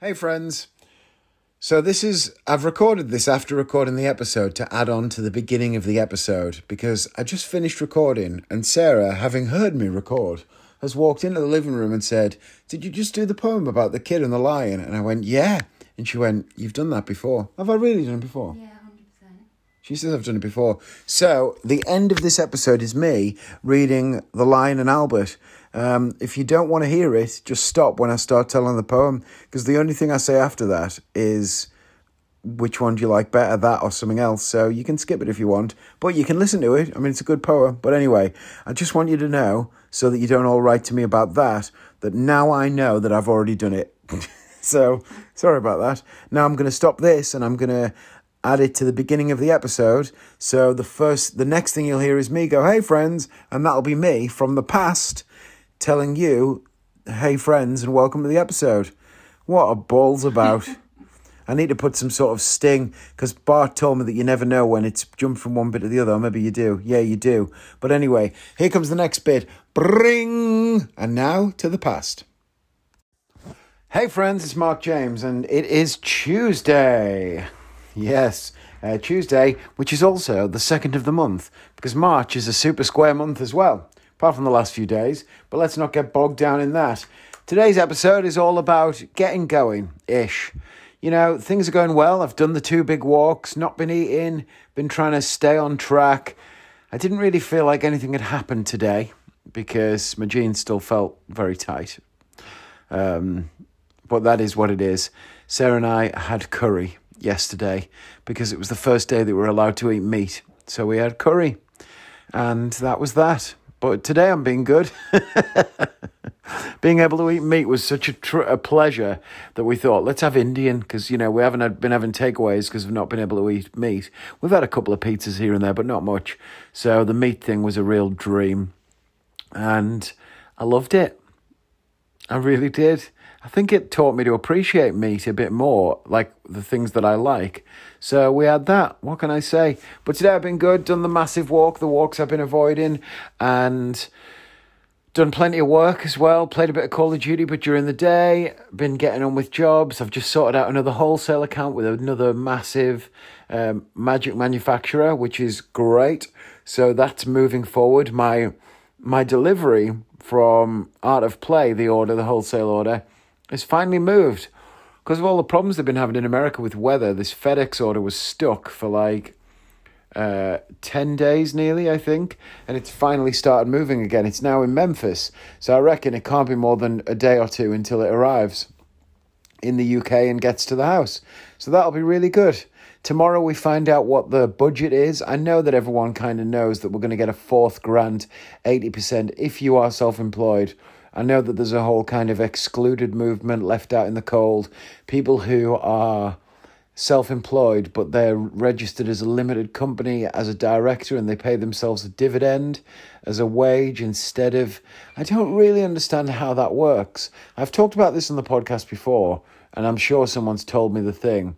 Hey, friends. So, this is, I've recorded this after recording the episode to add on to the beginning of the episode because I just finished recording and Sarah, having heard me record, has walked into the living room and said, Did you just do the poem about the kid and the lion? And I went, Yeah. And she went, You've done that before. Have I really done it before? Yeah, 100%. She says I've done it before. So, the end of this episode is me reading The Lion and Albert. Um, if you don't want to hear it, just stop when I start telling the poem, because the only thing I say after that is which one do you like better, that or something else. So, you can skip it if you want, but you can listen to it. I mean, it's a good poem. But anyway, I just want you to know, so that you don't all write to me about that, that now I know that I've already done it. so, sorry about that. Now I'm going to stop this and I'm going to add it to the beginning of the episode. So the first, the next thing you'll hear is me go, "Hey friends," and that'll be me from the past telling you, "Hey friends," and welcome to the episode. What a balls about! I need to put some sort of sting because Bart told me that you never know when it's jumped from one bit to the other. Maybe you do. Yeah, you do. But anyway, here comes the next bit. Bring! And now to the past. Hey friends, it's Mark James, and it is Tuesday. Yes, uh, Tuesday, which is also the second of the month, because March is a super square month as well, apart from the last few days. But let's not get bogged down in that. Today's episode is all about getting going ish. You know, things are going well. I've done the two big walks, not been eating, been trying to stay on track. I didn't really feel like anything had happened today because my jeans still felt very tight. Um, but that is what it is. Sarah and I had curry yesterday because it was the first day that we were allowed to eat meat. So we had curry, and that was that. But today I'm being good. being able to eat meat was such a, tr- a pleasure that we thought, let's have Indian because, you know, we haven't had, been having takeaways because we've not been able to eat meat. We've had a couple of pizzas here and there, but not much. So the meat thing was a real dream. And I loved it. I really did. I think it taught me to appreciate meat a bit more, like the things that I like. So we had that. What can I say? But today I've been good, done the massive walk, the walks I've been avoiding, and done plenty of work as well. Played a bit of Call of Duty, but during the day, been getting on with jobs. I've just sorted out another wholesale account with another massive um, magic manufacturer, which is great. So that's moving forward. My my delivery from Art of Play, the order, the wholesale order, is finally moved. Because of all the problems they've been having in America with weather, this FedEx order was stuck for like uh, 10 days nearly, I think, and it's finally started moving again. It's now in Memphis, so I reckon it can't be more than a day or two until it arrives in the UK and gets to the house. So that'll be really good. Tomorrow we find out what the budget is. I know that everyone kind of knows that we're going to get a fourth grant, 80% if you are self employed. I know that there's a whole kind of excluded movement left out in the cold. People who are self employed, but they're registered as a limited company as a director and they pay themselves a dividend as a wage instead of. I don't really understand how that works. I've talked about this on the podcast before, and I'm sure someone's told me the thing.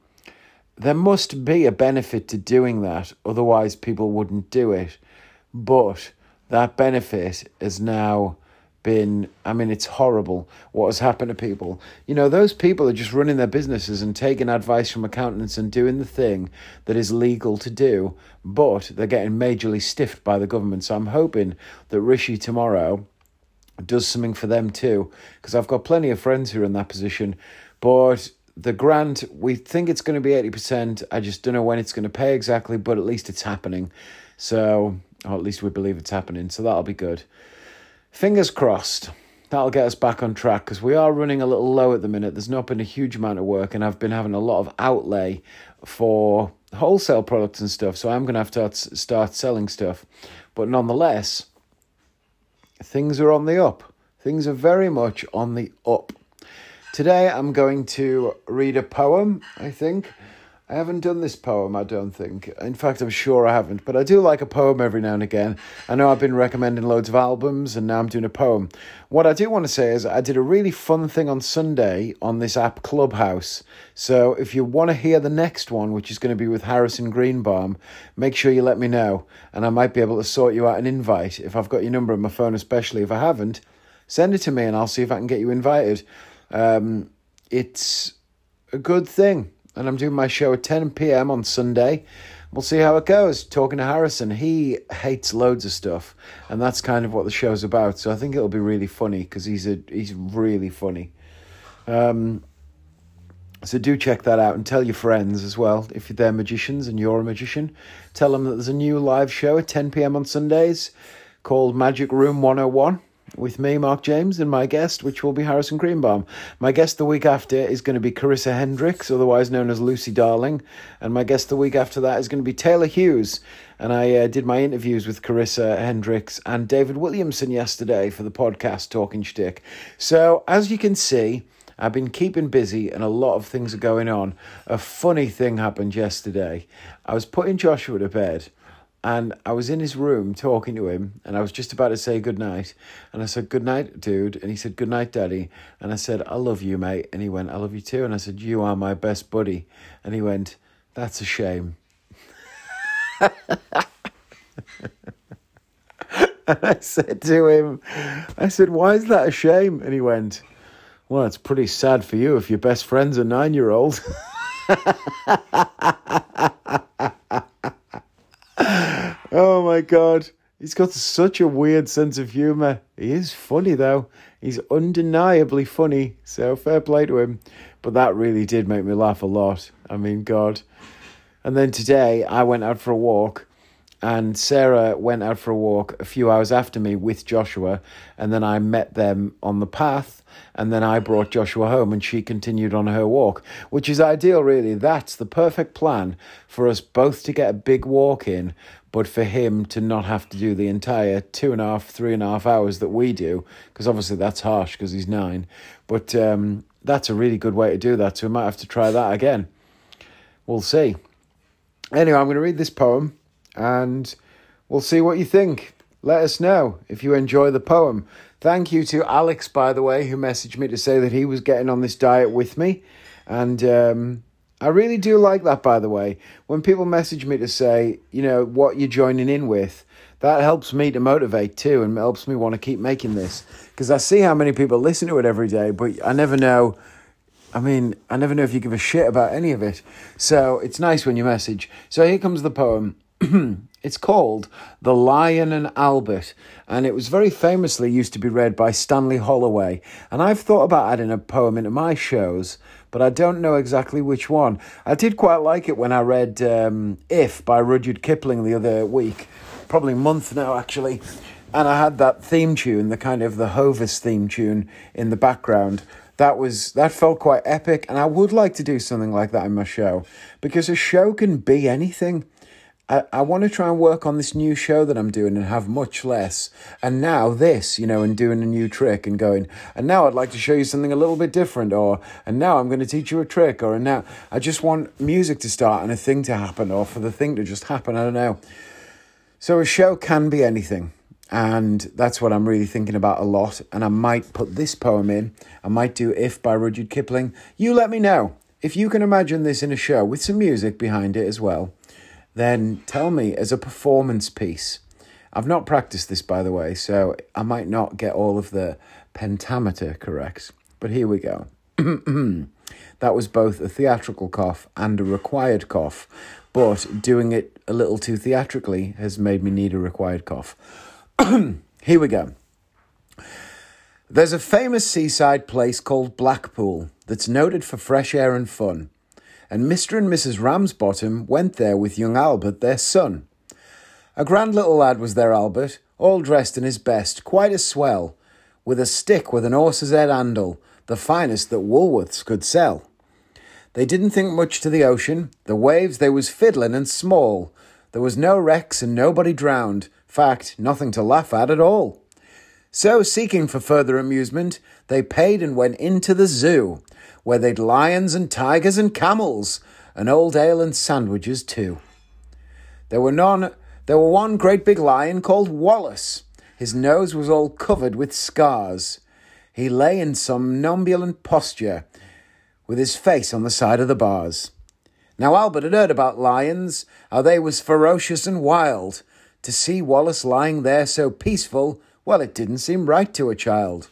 There must be a benefit to doing that, otherwise, people wouldn't do it. But that benefit is now been I mean it's horrible what has happened to people. You know, those people are just running their businesses and taking advice from accountants and doing the thing that is legal to do, but they're getting majorly stiffed by the government. So I'm hoping that Rishi tomorrow does something for them too because I've got plenty of friends who are in that position, but the grant we think it's going to be 80%. I just don't know when it's going to pay exactly, but at least it's happening. So, or at least we believe it's happening. So that'll be good fingers crossed that'll get us back on track because we are running a little low at the minute. There's not been a huge amount of work, and I've been having a lot of outlay for wholesale products and stuff. So I'm going to have to start selling stuff. But nonetheless, things are on the up. Things are very much on the up. Today I'm going to read a poem, I think. I haven't done this poem, I don't think. In fact, I'm sure I haven't, but I do like a poem every now and again. I know I've been recommending loads of albums, and now I'm doing a poem. What I do want to say is, I did a really fun thing on Sunday on this app Clubhouse. So if you want to hear the next one, which is going to be with Harrison Greenbaum, make sure you let me know, and I might be able to sort you out an invite if I've got your number on my phone, especially if I haven't. Send it to me, and I'll see if I can get you invited. Um, it's a good thing. And I'm doing my show at 10 p.m. on Sunday. We'll see how it goes. Talking to Harrison, he hates loads of stuff, and that's kind of what the show's about. So I think it'll be really funny because he's a he's really funny. Um, so do check that out and tell your friends as well if they're magicians and you're a magician. Tell them that there's a new live show at 10 p.m. on Sundays called Magic Room 101 with me, Mark James, and my guest, which will be Harrison Greenbaum. My guest the week after is going to be Carisa Hendrix, otherwise known as Lucy Darling, and my guest the week after that is going to be Taylor Hughes. And I uh, did my interviews with Carisa Hendrix and David Williamson yesterday for the podcast Talking Shtick. So, as you can see, I've been keeping busy and a lot of things are going on. A funny thing happened yesterday. I was putting Joshua to bed and I was in his room talking to him, and I was just about to say good night. And I said, Good night, dude. And he said, Good night, daddy. And I said, I love you, mate. And he went, I love you too. And I said, You are my best buddy. And he went, That's a shame. and I said to him, I said, Why is that a shame? And he went, Well, it's pretty sad for you if your best friend's a nine year old. oh my god. He's got such a weird sense of humour. He is funny though. He's undeniably funny. So fair play to him. But that really did make me laugh a lot. I mean, God. And then today I went out for a walk and Sarah went out for a walk a few hours after me with Joshua, and then I met them on the path, and then I brought Joshua home, and she continued on her walk, which is ideal, really. That's the perfect plan for us both to get a big walk in, but for him to not have to do the entire two and a half, three and a half hours that we do, because obviously that's harsh because he's nine. But um, that's a really good way to do that, so we might have to try that again. We'll see. Anyway, I'm going to read this poem and we'll see what you think. Let us know if you enjoy the poem. Thank you to Alex, by the way, who messaged me to say that he was getting on this diet with me. And um, I really do like that, by the way. When people message me to say, you know, what you're joining in with, that helps me to motivate too and helps me want to keep making this. Because I see how many people listen to it every day, but I never know. I mean, I never know if you give a shit about any of it. So it's nice when you message. So here comes the poem. it's called The Lion and Albert, and it was very famously used to be read by Stanley Holloway. And I've thought about adding a poem into my shows, but I don't know exactly which one. I did quite like it when I read um, If by Rudyard Kipling the other week, probably a month now actually. And I had that theme tune, the kind of the Hovis theme tune in the background that was that felt quite epic and i would like to do something like that in my show because a show can be anything I, I want to try and work on this new show that I'm doing and have much less. And now this, you know, and doing a new trick and going, and now I'd like to show you something a little bit different, or, and now I'm going to teach you a trick, or, and now I just want music to start and a thing to happen, or for the thing to just happen. I don't know. So a show can be anything. And that's what I'm really thinking about a lot. And I might put this poem in. I might do If by Rudyard Kipling. You let me know if you can imagine this in a show with some music behind it as well then tell me as a performance piece. I've not practiced this, by the way, so I might not get all of the pentameter correct. But here we go. that was both a theatrical cough and a required cough, but doing it a little too theatrically has made me need a required cough. here we go. There's a famous seaside place called Blackpool that's noted for fresh air and fun and Mr. and Mrs. Ramsbottom went there with young Albert, their son. A grand little lad was there, Albert, all dressed in his best, quite a swell, with a stick with an horse's head handle, the finest that Woolworths could sell. They didn't think much to the ocean, the waves they was fiddling and small. There was no wrecks and nobody drowned, fact, nothing to laugh at at all. So, seeking for further amusement, they paid and went into the zoo, where they'd lions and tigers and camels, and old ale and sandwiches too. There were none there were one great big lion called Wallace. His nose was all covered with scars. He lay in somnambulant posture, with his face on the side of the bars. Now Albert had heard about lions, how they was ferocious and wild. To see Wallace lying there so peaceful, well, it didn't seem right to a child.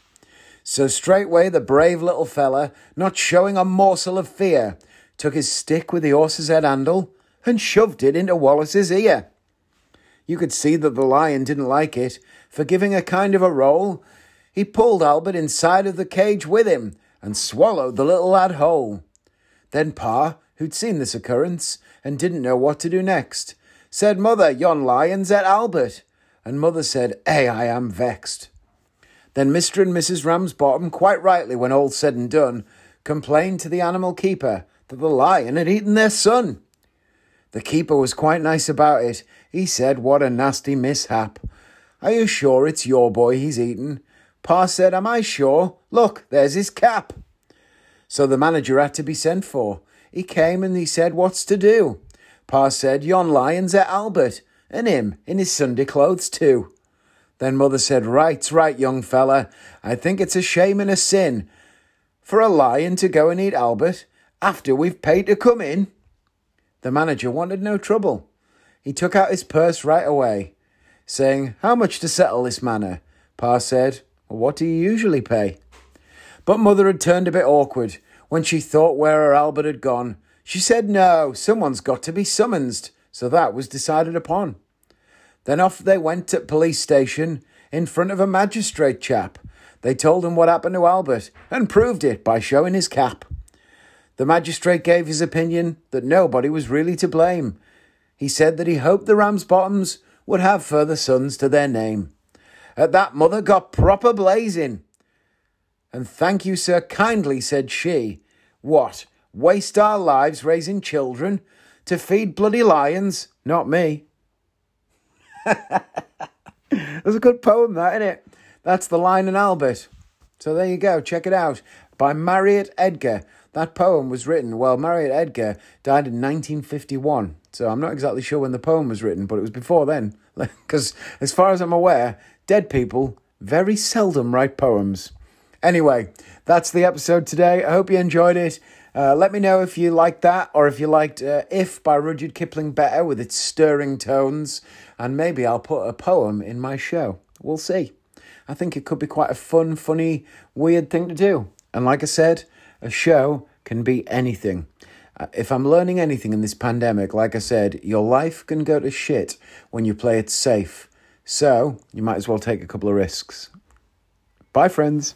So straightway the brave little fella, not showing a morsel of fear, took his stick with the horse's head handle and shoved it into Wallace's ear. You could see that the lion didn't like it, for giving a kind of a roll, he pulled Albert inside of the cage with him and swallowed the little lad whole. Then Pa, who'd seen this occurrence and didn't know what to do next, said, Mother, yon lion's at Albert. And Mother said, Eh, I am vexed. Then Mr. and Mrs. Ramsbottom, quite rightly, when all said and done, complained to the animal keeper that the lion had eaten their son. The keeper was quite nice about it. He said, What a nasty mishap. Are you sure it's your boy he's eaten? Pa said, Am I sure? Look, there's his cap. So the manager had to be sent for. He came and he said, What's to do? Pa said, Yon lion's at Albert, and him in his Sunday clothes too. Then mother said, Right, right, young fella. I think it's a shame and a sin for a lion to go and eat Albert after we've paid to come in. The manager wanted no trouble. He took out his purse right away, saying, How much to settle this manner? Pa said, well, What do you usually pay? But mother had turned a bit awkward when she thought where her Albert had gone. She said, No, someone's got to be summoned. So that was decided upon. Then off they went at police station in front of a magistrate chap. They told him what happened to Albert and proved it by showing his cap. The magistrate gave his opinion that nobody was really to blame. He said that he hoped the Ramsbottoms would have further sons to their name. At that, mother got proper blazing. And thank you, sir, kindly, said she. What, waste our lives raising children to feed bloody lions? Not me. That's a good poem, that, isn't it? That's The Lion and Albert. So there you go, check it out. By Marriott Edgar. That poem was written, well, Marriott Edgar died in 1951. So I'm not exactly sure when the poem was written, but it was before then. Because as far as I'm aware, dead people very seldom write poems. Anyway, that's the episode today. I hope you enjoyed it. Uh, let me know if you liked that or if you liked uh, If by Rudyard Kipling better with its stirring tones. And maybe I'll put a poem in my show. We'll see. I think it could be quite a fun, funny, weird thing to do. And like I said, a show can be anything. Uh, if I'm learning anything in this pandemic, like I said, your life can go to shit when you play it safe. So you might as well take a couple of risks. Bye, friends.